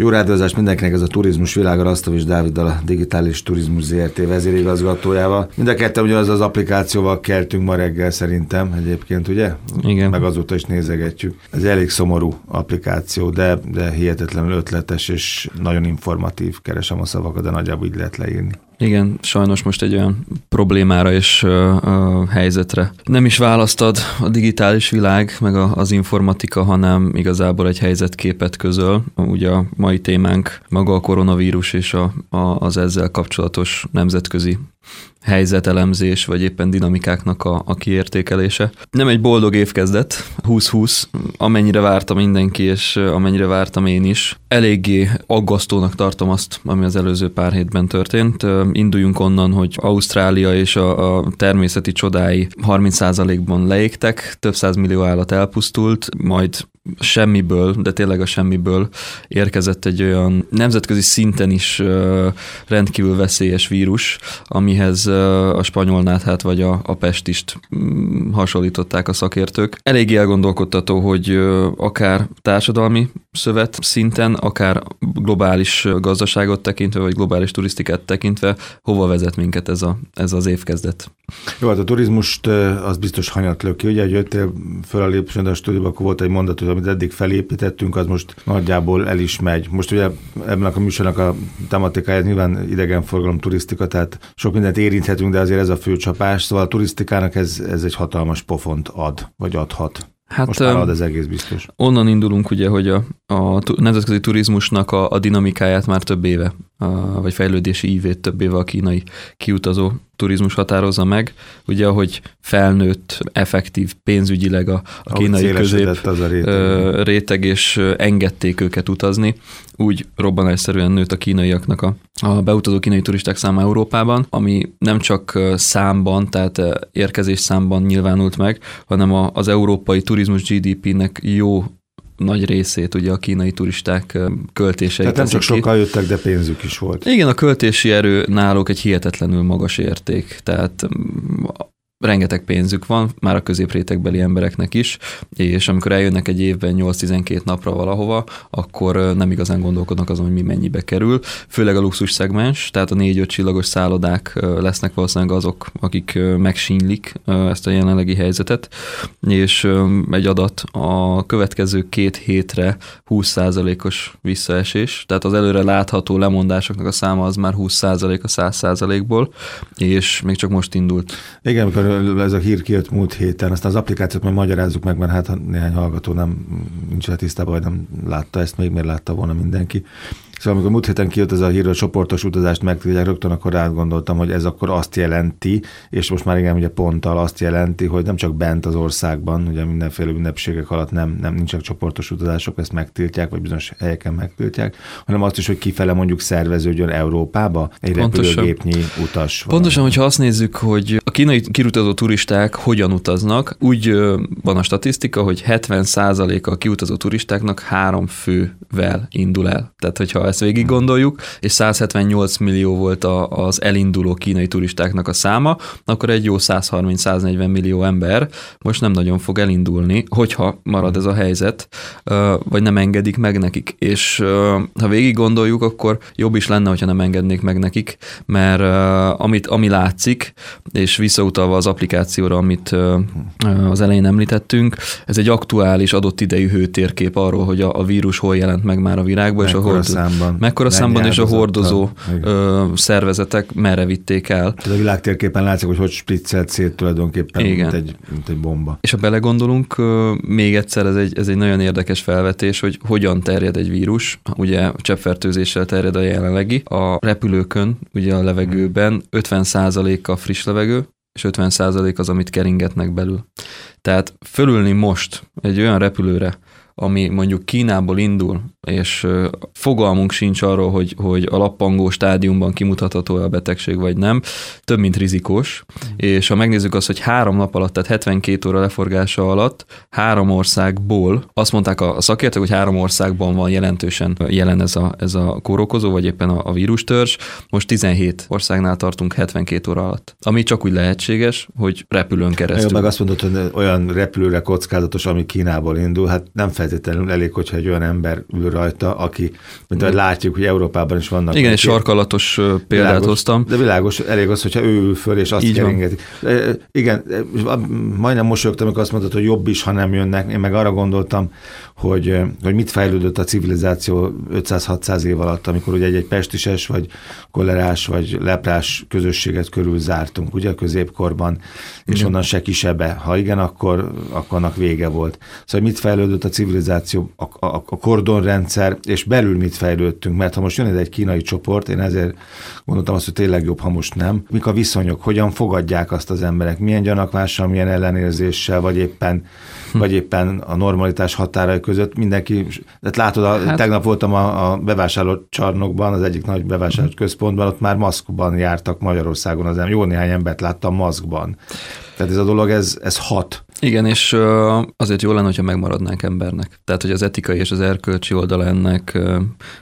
Jó rádiózást mindenkinek, ez a turizmus világa, Rasztavis Dáviddal, a Digitális Turizmus ZRT vezérigazgatójával. Mind a ketten ugyanaz az applikációval keltünk ma reggel szerintem egyébként, ugye? Igen. Meg azóta is nézegetjük. Ez elég szomorú applikáció, de, de hihetetlenül ötletes és nagyon informatív. Keresem a szavakat, de nagyjából így lehet leírni. Igen, sajnos most egy olyan problémára és uh, uh, helyzetre nem is választad a digitális világ, meg a, az informatika, hanem igazából egy helyzetképet közöl. Ugye a mai témánk maga a koronavírus és a, a, az ezzel kapcsolatos nemzetközi helyzetelemzés, vagy éppen dinamikáknak a, a kiértékelése. Nem egy boldog évkezdet, 2020, amennyire várta mindenki, és amennyire vártam én is. Eléggé aggasztónak tartom azt, ami az előző pár hétben történt. Induljunk onnan, hogy Ausztrália és a, a természeti csodái 30%-ban leégtek, több millió állat elpusztult, majd semmiből, de tényleg a semmiből érkezett egy olyan nemzetközi szinten is rendkívül veszélyes vírus, amihez a spanyolnáthát vagy a, a pestist mm, hasonlították a szakértők. Elég elgondolkodtató, hogy akár társadalmi szövet szinten, akár globális gazdaságot tekintve, vagy globális turisztikát tekintve, hova vezet minket ez, a, ez az évkezdet? Jó, hát a turizmust az biztos hanyatlök ki. Ugye, hogy jöttél föl a lépcsőn, a stúdióban, akkor volt egy mondat, hogy amit eddig felépítettünk, az most nagyjából el is megy. Most ugye ebben a műsornak a tematikája nyilván idegenforgalom, turisztika, tehát sok mindent érinthetünk, de azért ez a fő csapás. Szóval a turisztikának ez, ez egy hatalmas pofont ad, vagy adhat. Hát, Most már ad ez egész biztos. Onnan indulunk ugye, hogy a, a nemzetközi turizmusnak a, a dinamikáját már több éve, a, vagy fejlődési ívét több éve a kínai kiutazó turizmus határozza meg. Ugye, ahogy felnőtt, effektív pénzügyileg a, a kínai közép az a réteg. réteg, és engedték őket utazni, úgy robbanásszerűen nőtt a kínaiaknak a, a beutazó kínai turisták száma Európában, ami nem csak számban, tehát érkezés számban nyilvánult meg, hanem a, az európai turizmus GDP-nek jó nagy részét ugye a kínai turisták költései. Tehát nem csak sokkal jöttek, de pénzük is volt. Igen, a költési erő náluk egy hihetetlenül magas érték. Tehát rengeteg pénzük van, már a középrétegbeli embereknek is, és amikor eljönnek egy évben 8-12 napra valahova, akkor nem igazán gondolkodnak azon, hogy mi mennyibe kerül. Főleg a luxus szegmens, tehát a 4-5 csillagos szállodák lesznek valószínűleg azok, akik megsínylik ezt a jelenlegi helyzetet, és egy adat a következő két hétre 20%-os visszaesés, tehát az előre látható lemondásoknak a száma az már 20% a 100%-ból, és még csak most indult. Igen, amikor ez a hír kijött múlt héten, aztán az applikációt majd magyarázzuk meg, mert hát néhány hallgató nem nincs le tisztában, vagy nem látta ezt, még miért látta volna mindenki. Szóval amikor múlt héten kijött ez a hír, a csoportos utazást megtiltják, rögtön akkor átgondoltam, hogy ez akkor azt jelenti, és most már igen, ugye ponttal azt jelenti, hogy nem csak bent az országban, ugye mindenféle ünnepségek alatt nem, nem nincsenek csoportos utazások, ezt megtiltják, vagy bizonyos helyeken megtiltják, hanem azt is, hogy kifele mondjuk szerveződjön Európába egy repülőgépnyi utas. Valami. Pontosan, hogyha azt nézzük, hogy a kínai kirutazó turisták hogyan utaznak, úgy van a statisztika, hogy 70%-a a kiutazó turistáknak három fővel indul el. Tehát, hogyha ezt végig gondoljuk, és 178 millió volt a, az elinduló kínai turistáknak a száma, akkor egy jó 130-140 millió ember most nem nagyon fog elindulni, hogyha marad ez a helyzet, vagy nem engedik meg nekik. És ha végig gondoljuk, akkor jobb is lenne, hogyha nem engednék meg nekik, mert amit, ami látszik, és visszautalva az applikációra, amit az elején említettünk, ez egy aktuális adott idejű hőtérkép arról, hogy a, a vírus hol jelent meg már a világban, és a hol, számban. Mekkora számban és a hordozó ö, szervezetek merre vitték el. Tehát a világtérképen látszik, hogy hogy spriccelt szét tulajdonképpen, Igen. Mint, egy, mint egy bomba. És ha belegondolunk, még egyszer ez egy, ez egy nagyon érdekes felvetés, hogy hogyan terjed egy vírus. Ugye a cseppfertőzéssel terjed a jelenlegi. A repülőkön, ugye a levegőben 50%-a friss levegő, és 50% az, amit keringetnek belül. Tehát fölülni most egy olyan repülőre, ami mondjuk Kínából indul, és fogalmunk sincs arról, hogy, hogy a lappangó stádiumban kimutatható a betegség, vagy nem, több, mint rizikós. Mm. És ha megnézzük azt, hogy három nap alatt, tehát 72 óra leforgása alatt három országból, azt mondták a szakértők, hogy három országban van jelentősen jelen ez a, ez a kórokozó, vagy éppen a, a vírustörzs. Most 17 országnál tartunk 72 óra alatt. Ami csak úgy lehetséges, hogy repülőn keresztül. Meg azt mondod, hogy olyan repülőre kockázatos, ami Kínából indul, hát nem feltétlenül elég, hogyha egy olyan ember ül rajta, aki, mint ahogy látjuk, hogy Európában is vannak. Igen, egy sarkalatos példát világos, hoztam. De világos, elég az, hogyha ő ül föl, és azt Így keringeti. E, Igen, majdnem mosolyogtam, amikor azt mondtad, hogy jobb is, ha nem jönnek. Én meg arra gondoltam, hogy, e, hogy mit fejlődött a civilizáció 500-600 év alatt, amikor ugye egy-egy pestises, vagy kolerás, vagy leprás közösséget körül zártunk, ugye a középkorban, és onnan se kisebe. Ha igen, akkor, akkor annak vége volt. Szóval mit fejlődött a civilizáció, a, a, a kordonrendszer, és belül mit fejlődtünk, mert ha most jön egy kínai csoport, én ezért gondoltam azt, hogy tényleg jobb, ha most nem. Mik a viszonyok, hogyan fogadják azt az emberek, milyen gyanakvással, milyen ellenérzéssel, vagy éppen, vagy éppen a normalitás határai között mindenki, de látod, a, hát, Hát- tegnap voltam a, a bevásárló csarnokban, az egyik nagy bevásárló központban, ott már maszkban jártak Magyarországon az ember. Jó néhány embert láttam maszkban. Tehát ez a dolog, ez, ez hat. Igen, és azért jó lenne, hogyha megmaradnánk embernek. Tehát, hogy az etikai és az erkölcsi oldala ennek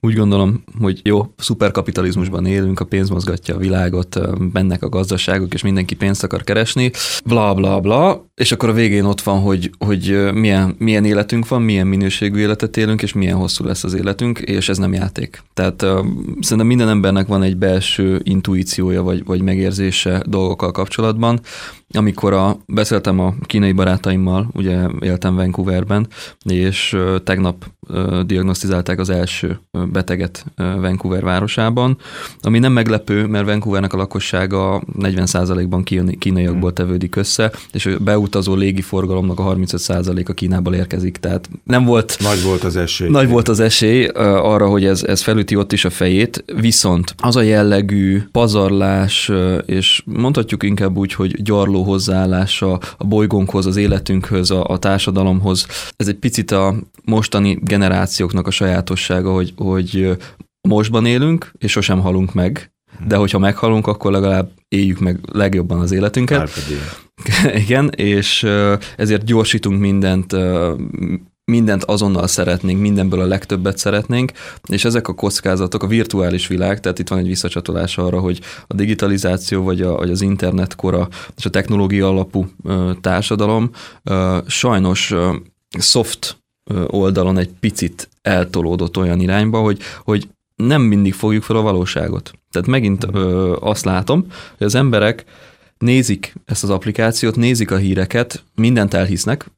úgy gondolom, hogy jó, szuperkapitalizmusban élünk, a pénz mozgatja a világot, mennek a gazdaságok, és mindenki pénzt akar keresni, bla bla bla, és akkor a végén ott van, hogy, hogy milyen, milyen életünk van, milyen minőségű életet élünk, és milyen hosszú lesz az életünk, és ez nem játék. Tehát szerintem minden embernek van egy belső intuíciója, vagy, vagy megérzése dolgokkal kapcsolatban, amikor a, beszéltem a kínai barátaimmal, ugye éltem Vancouverben, és tegnap diagnosztizálták az első beteget Vancouver városában, ami nem meglepő, mert Vancouvernek a lakossága 40%-ban kín- kínaiakból tevődik össze, és a beutazó légiforgalomnak a 35%-a Kínából érkezik, tehát nem volt Nagy volt az esély. nagy volt az esély arra, hogy ez, ez felüti ott is a fejét, viszont az a jellegű pazarlás, és mondhatjuk inkább úgy, hogy gyarló hozzáállása a bolygónkhoz, az életünkhöz, a, a társadalomhoz, ez egy picit a mostani generációknak a sajátossága, hogy, hogy mostban élünk, és sosem halunk meg, de hogyha meghalunk, akkor legalább éljük meg legjobban az életünket. Igen, és ezért gyorsítunk mindent, mindent azonnal szeretnénk, mindenből a legtöbbet szeretnénk, és ezek a kockázatok, a virtuális világ, tehát itt van egy visszacsatolás arra, hogy a digitalizáció, vagy, a, vagy az internet kora, és a technológia alapú ö, társadalom ö, sajnos ö, soft oldalon egy picit eltolódott olyan irányba, hogy, hogy nem mindig fogjuk fel a valóságot. Tehát megint ö, azt látom, hogy az emberek nézik ezt az applikációt, nézik a híreket, mindent elhisznek,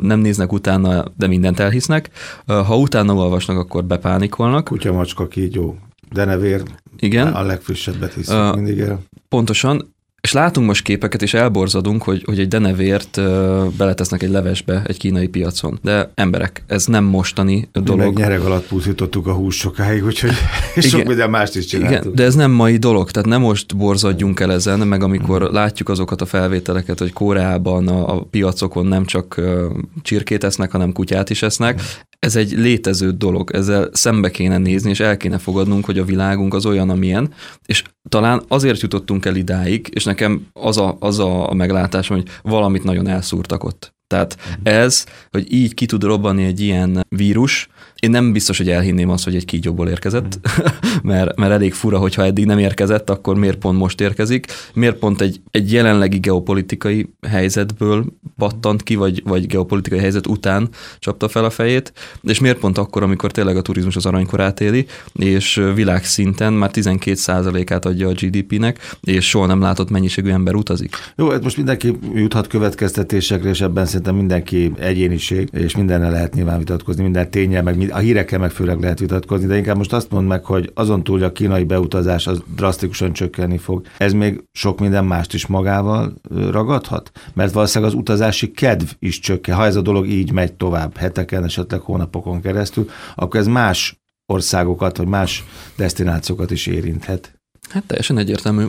nem néznek utána, de mindent elhisznek. Ha utána olvasnak, akkor bepánikolnak. Kutya, macska, kígyó, denevér, Igen, a legfrissebbet hiszem mindig el. pontosan. És látunk most képeket, és elborzadunk, hogy, hogy egy denevért ö, beletesznek egy levesbe egy kínai piacon. De emberek, ez nem mostani Mi meg dolog. nyereg alatt pusztítottuk a hús sokáig, úgyhogy és Igen. sok minden mást is csináltuk. Igen, de ez nem mai dolog, tehát nem most borzadjunk el ezen, meg amikor látjuk azokat a felvételeket, hogy Koreában a, a piacokon nem csak ö, csirkét esznek, hanem kutyát is esznek, ez egy létező dolog, ezzel szembe kéne nézni, és el kéne fogadnunk, hogy a világunk az olyan, amilyen, és talán azért jutottunk el idáig, és nekem az a, az a meglátásom, hogy valamit nagyon elszúrtak ott. Tehát ez, hogy így ki tud robbanni egy ilyen vírus, én nem biztos, hogy elhinném azt, hogy egy kígyóból érkezett, mert, mert elég fura, hogyha eddig nem érkezett, akkor miért pont most érkezik, miért pont egy, egy jelenlegi geopolitikai helyzetből pattant ki, vagy, vagy geopolitikai helyzet után csapta fel a fejét, és miért pont akkor, amikor tényleg a turizmus az aranykorát éli, és világszinten már 12%-át adja a GDP-nek, és soha nem látott mennyiségű ember utazik. Jó, hát most mindenki juthat következtetésekre, és ebben szerintem mindenki egyéniség, és mindennel lehet nyilván vitatkozni, minden tényel, meg a hírekkel meg főleg lehet vitatkozni, de inkább most azt mondd meg, hogy azon túl, hogy a kínai beutazás az drasztikusan csökkenni fog, ez még sok minden mást is magával ragadhat? Mert valószínűleg az utazási kedv is csökken. Ha ez a dolog így megy tovább, heteken, esetleg hónapokon keresztül, akkor ez más országokat, vagy más destinációkat is érinthet. Hát teljesen egyértelmű.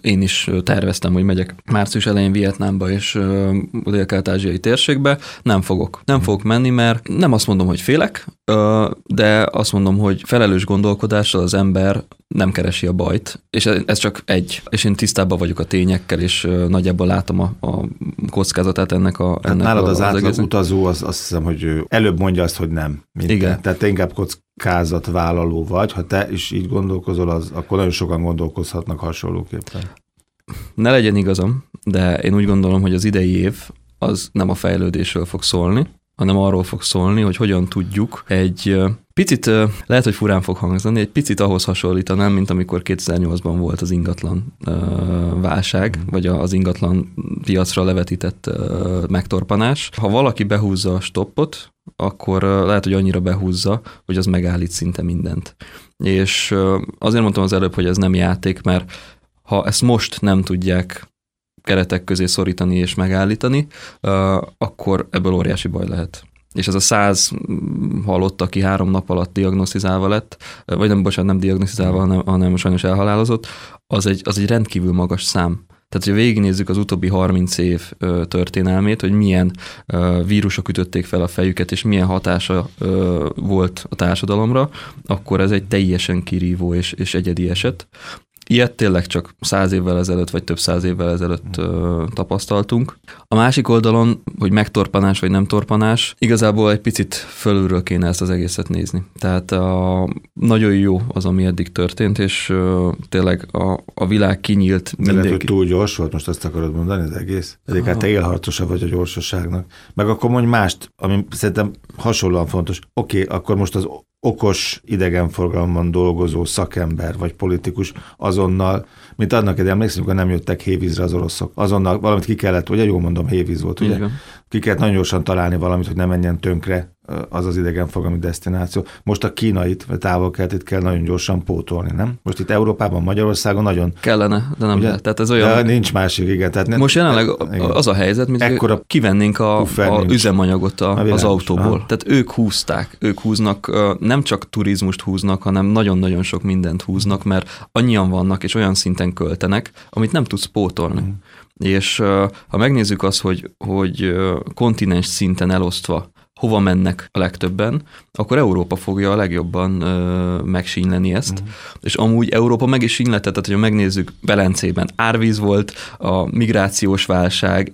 Én is terveztem, hogy megyek március elején Vietnámba és dél-kelet-ázsiai térségbe. Nem fogok. Nem fogok menni, mert nem azt mondom, hogy félek, de azt mondom, hogy felelős gondolkodással az ember nem keresi a bajt, és ez csak egy. És én tisztában vagyok a tényekkel, és nagyjából látom a, a kockázatát ennek a Tehát ennek nálad a, az átlag egésznek. utazó, az, azt hiszem, hogy előbb mondja azt, hogy nem. Mint Igen. Te. Tehát te inkább kockázatvállaló vagy. Ha te is így gondolkozol, az, akkor nagyon sokan gondolkozhatnak hasonlóképpen. Ne legyen igazam, de én úgy gondolom, hogy az idei év az nem a fejlődésről fog szólni, hanem arról fog szólni, hogy hogyan tudjuk egy picit, lehet, hogy furán fog hangzani, egy picit ahhoz hasonlítanám, mint amikor 2008-ban volt az ingatlan válság, mm. vagy az ingatlan piacra levetített megtorpanás. Ha valaki behúzza a stoppot, akkor lehet, hogy annyira behúzza, hogy az megállít szinte mindent. És azért mondtam az előbb, hogy ez nem játék, mert ha ezt most nem tudják keretek közé szorítani és megállítani, akkor ebből óriási baj lehet. És ez a száz halott, aki három nap alatt diagnosztizálva lett, vagy nem, bocsánat, nem diagnosztizálva, hanem, hanem sajnos elhalálozott, az egy, az egy rendkívül magas szám. Tehát, hogy végignézzük az utóbbi 30 év történelmét, hogy milyen vírusok ütötték fel a fejüket, és milyen hatása volt a társadalomra, akkor ez egy teljesen kirívó és, és egyedi eset. Ilyet tényleg csak száz évvel ezelőtt, vagy több száz évvel ezelőtt ö, tapasztaltunk. A másik oldalon, hogy megtorpanás vagy nem torpanás, igazából egy picit fölülről kéne ezt az egészet nézni. Tehát a, nagyon jó az, ami eddig történt, és ö, tényleg a, a világ kinyílt De mindenki. lehet, hogy túl gyors volt, most azt akarod mondani az egész? Pedig hát te élharcosa vagy a gyorsaságnak. Meg akkor mondj mást, ami szerintem hasonlóan fontos. Oké, okay, akkor most az okos idegenforgalomban dolgozó szakember vagy politikus azonnal, mint annak idején emlékszünk, hogy nem jöttek hévízre az oroszok. Azonnal valamit ki kellett, ugye jól mondom, hévíz volt, ugye? Igen. Ki kellett nagyon gyorsan találni valamit, hogy ne menjen tönkre az az idegenforgalmi destináció. Most a kínait, vagy távol itt kell nagyon gyorsan pótolni, nem? Most itt Európában, Magyarországon nagyon... Kellene, de nem ugye? lehet. Tehát ez olyan... De nincs másik, igen. Tehát nem, Most jelenleg igen. az a helyzet, mint Ekkora kivennénk a, a üzemanyagot a, a az autóból. Ha. Tehát ők húzták, ők húznak, nem csak turizmust húznak, hanem nagyon-nagyon sok mindent húznak, mert annyian vannak, és olyan szinten költenek, amit nem tudsz pótolni. Mm. És ha megnézzük azt, hogy, hogy kontinens szinten elosztva hova mennek a legtöbben, akkor Európa fogja a legjobban ö, megsínyleni ezt. Uh-huh. És amúgy Európa meg is sínylette, tehát hogyha megnézzük, Belencében árvíz volt, a migrációs válság,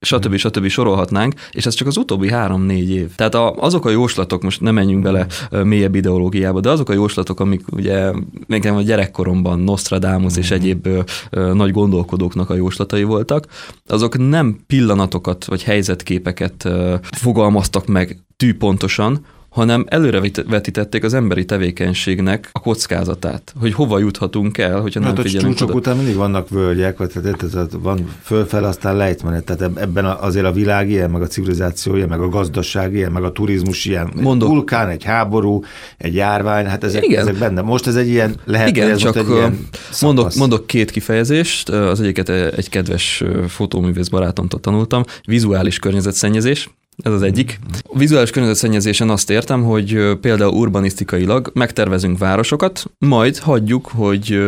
stb. stb. sorolhatnánk, és ez csak az utóbbi három-négy év. Tehát a, azok a jóslatok, most nem menjünk bele mélyebb ideológiába, de azok a jóslatok, amik ugye nekem a gyerekkoromban Nostradamus és mhm. egyéb ö, ö, nagy gondolkodóknak a jóslatai voltak, azok nem pillanatokat vagy helyzetképeket ö, fogalmaztak meg tűpontosan, hanem előre vetítették az emberi tevékenységnek a kockázatát, hogy hova juthatunk el, hogyha nem hát figyelünk csúcsok oda. után mindig vannak völgyek, vagy tehát, tehát van fölfel, aztán lejtmenet, tehát ebben azért a világ ilyen, meg a civilizáció ilyen, meg a gazdaság ilyen, meg a turizmus ilyen, Mondok, egy vulkán, egy háború, egy járvány, hát ezek, igen. ezek benne. Most ez egy ilyen, lehet, igen, ez csak egy ilyen mondok, mondok két kifejezést, az egyiket egy kedves fotóművész barátomtól tanultam, vizuális környezetszennyezés, ez az egyik. A vizuális környezetszennyezésen azt értem, hogy például urbanisztikailag megtervezünk városokat, majd hagyjuk, hogy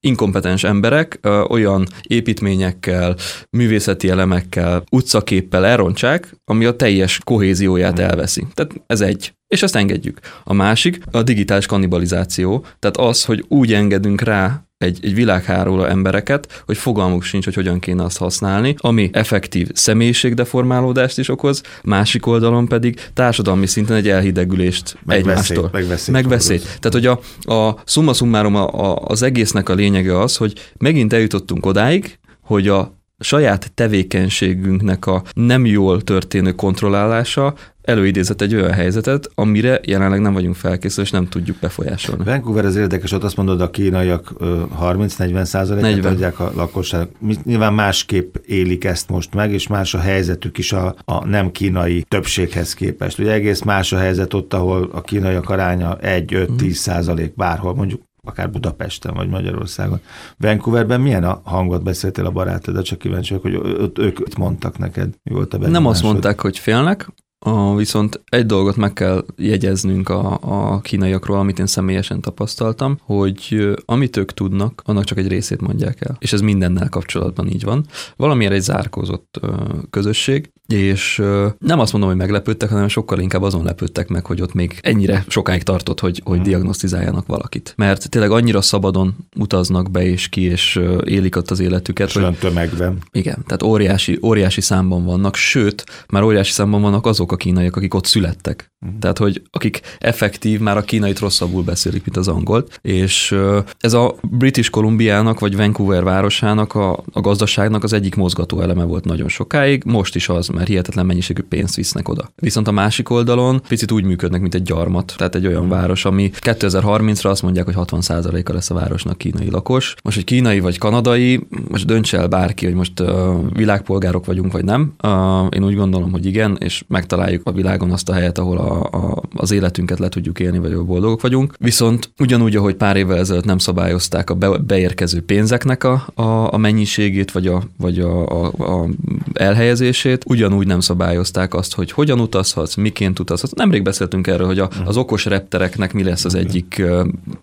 inkompetens emberek ö, olyan építményekkel, művészeti elemekkel, utcaképpel elrontsák, ami a teljes kohézióját elveszi. Tehát ez egy. És ezt engedjük. A másik a digitális kannibalizáció, tehát az, hogy úgy engedünk rá egy, egy világháróra embereket, hogy fogalmuk sincs, hogy hogyan kéne azt használni, ami effektív személyiségdeformálódást is okoz, másik oldalon pedig társadalmi szinten egy elhidegülést meg egymástól. Megveszély. Megveszély. Tehát, hogy a, a summa summarum a, a, az egésznek a lényege az, hogy megint eljutottunk odáig, hogy a saját tevékenységünknek a nem jól történő kontrollálása előidézett egy olyan helyzetet, amire jelenleg nem vagyunk felkészülve, és nem tudjuk befolyásolni. Vancouver az érdekes, ott azt mondod, a kínaiak 30-40 százalékát adják a lakosság. Nyilván másképp élik ezt most meg, és más a helyzetük is a, a nem kínai többséghez képest. Ugye egész más a helyzet ott, ahol a kínaiak aránya 1-5-10 százalék bárhol, mondjuk akár Budapesten vagy Magyarországon. Vancouverben milyen a hangot beszéltél a barátod, csak kíváncsi hogy ők, ők mondtak neked? Mi volt a Nem azt mondták, hogy félnek, a, viszont egy dolgot meg kell jegyeznünk a, a kínaiakról, amit én személyesen tapasztaltam, hogy amit ők tudnak, annak csak egy részét mondják el. És ez mindennel kapcsolatban így van. Valamiért egy zárkózott ö, közösség, és ö, nem azt mondom, hogy meglepődtek, hanem sokkal inkább azon lepődtek meg, hogy ott még ennyire sokáig tartott, hogy, hogy hmm. diagnosztizáljanak valakit. Mert tényleg annyira szabadon utaznak be és ki, és ö, élik ott az életüket. És hogy, tömegben. Igen, tehát óriási, óriási számban vannak, sőt, már óriási számban vannak azok azok a kínaiak, akik ott születtek. Uh-huh. Tehát, hogy akik effektív már a kínait rosszabbul beszélik, mint az angolt, és ez a British Columbiának, vagy Vancouver városának a, a gazdaságnak az egyik mozgató eleme volt nagyon sokáig, most is az, mert hihetetlen mennyiségű pénzt visznek oda. Viszont a másik oldalon picit úgy működnek, mint egy gyarmat, tehát egy olyan város, ami 2030-ra azt mondják, hogy 60%-a lesz a városnak kínai lakos. Most, hogy kínai vagy kanadai, most dönts el bárki, hogy most uh, világpolgárok vagyunk, vagy nem. Uh, én úgy gondolom, hogy igen, és megtaláljuk a világon azt a helyet, ahol a, a, az életünket le tudjuk élni, vagy boldogok vagyunk. Viszont ugyanúgy, ahogy pár évvel ezelőtt nem szabályozták a be, beérkező pénzeknek a, a, a mennyiségét, vagy, a, vagy a, a, a elhelyezését, ugyanúgy nem szabályozták azt, hogy hogyan utazhatsz, miként utazhatsz. Nemrég beszéltünk erről, hogy a, az okos reptereknek mi lesz az egyik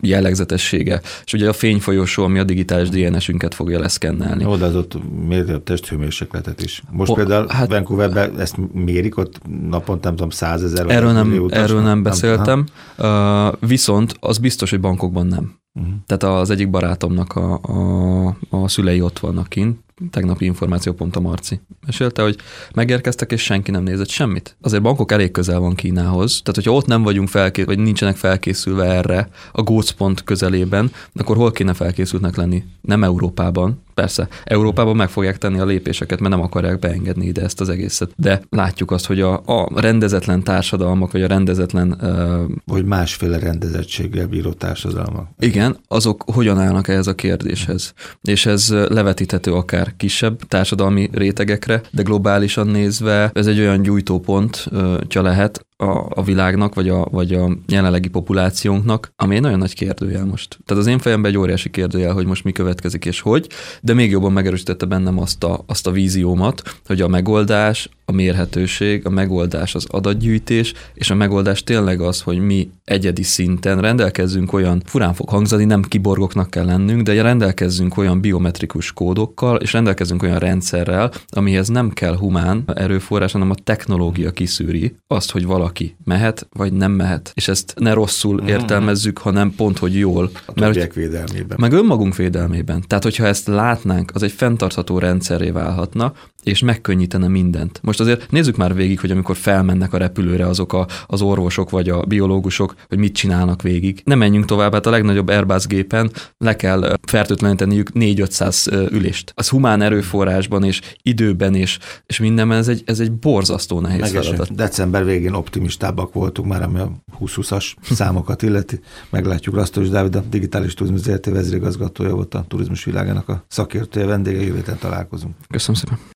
jellegzetessége. És ugye a fényfolyosó, ami a digitális DNS-ünket fogja leszkennelni. Oda az ott méri a testhőmérsékletet is. Most o, például hát, Vancouverben ezt mérik, ott naponta nem tudom, százezer. Erről nem, erről nem beszéltem, nem, uh, viszont az biztos, hogy bankokban nem. Uh-huh. Tehát az egyik barátomnak a, a, a szülei ott vannak kint, tegnapi információ pont a Marci mesélte, hogy megérkeztek, és senki nem nézett semmit. Azért bankok elég közel van Kínához, tehát hogyha ott nem vagyunk felkészülve, vagy nincsenek felkészülve erre a gócpont közelében, akkor hol kéne felkészültnek lenni? Nem Európában, Persze, Európában meg fogják tenni a lépéseket, mert nem akarják beengedni ide ezt az egészet. De látjuk azt, hogy a, a rendezetlen társadalmak, vagy a rendezetlen... Uh, vagy másféle rendezettséggel bíró társadalmak. Igen, azok hogyan állnak ehhez a kérdéshez. És ez levetíthető akár kisebb társadalmi rétegekre, de globálisan nézve ez egy olyan gyújtópont uh, lehet, a, a világnak, vagy a, vagy a jelenlegi populációnknak, ami egy nagyon nagy kérdőjel most. Tehát az én fejemben egy óriási kérdőjel, hogy most mi következik és hogy, de még jobban megerősítette bennem azt a, azt a víziómat, hogy a megoldás a mérhetőség, a megoldás az adatgyűjtés, és a megoldás tényleg az, hogy mi egyedi szinten rendelkezzünk olyan, furán fog hangzani, nem kiborgoknak kell lennünk, de rendelkezzünk olyan biometrikus kódokkal, és rendelkezzünk olyan rendszerrel, amihez nem kell humán erőforrás, hanem a technológia kiszűri azt, hogy valaki mehet, vagy nem mehet. És ezt ne rosszul mm. értelmezzük, hanem pont, hogy jól. A mert, védelmében. Meg önmagunk védelmében. Tehát, hogyha ezt látnánk, az egy fenntartható rendszeré válhatna, és megkönnyítene mindent. Most azért nézzük már végig, hogy amikor felmennek a repülőre azok a, az orvosok vagy a biológusok, hogy mit csinálnak végig. Nem menjünk tovább, hát a legnagyobb Airbus gépen le kell fertőtleníteniük 4-500 ülést. Az humán erőforrásban és időben és, és mindenben ez egy, ez egy borzasztó nehéz feladat. December végén optimistábbak voltunk már, ami a 20-20-as számokat illeti. Meglátjuk Rasztos Dávid, a Digitális Turizmus ZRT vezérigazgatója volt a turizmus világának a szakértője vendége, jövő találkozunk. Köszönöm szépen.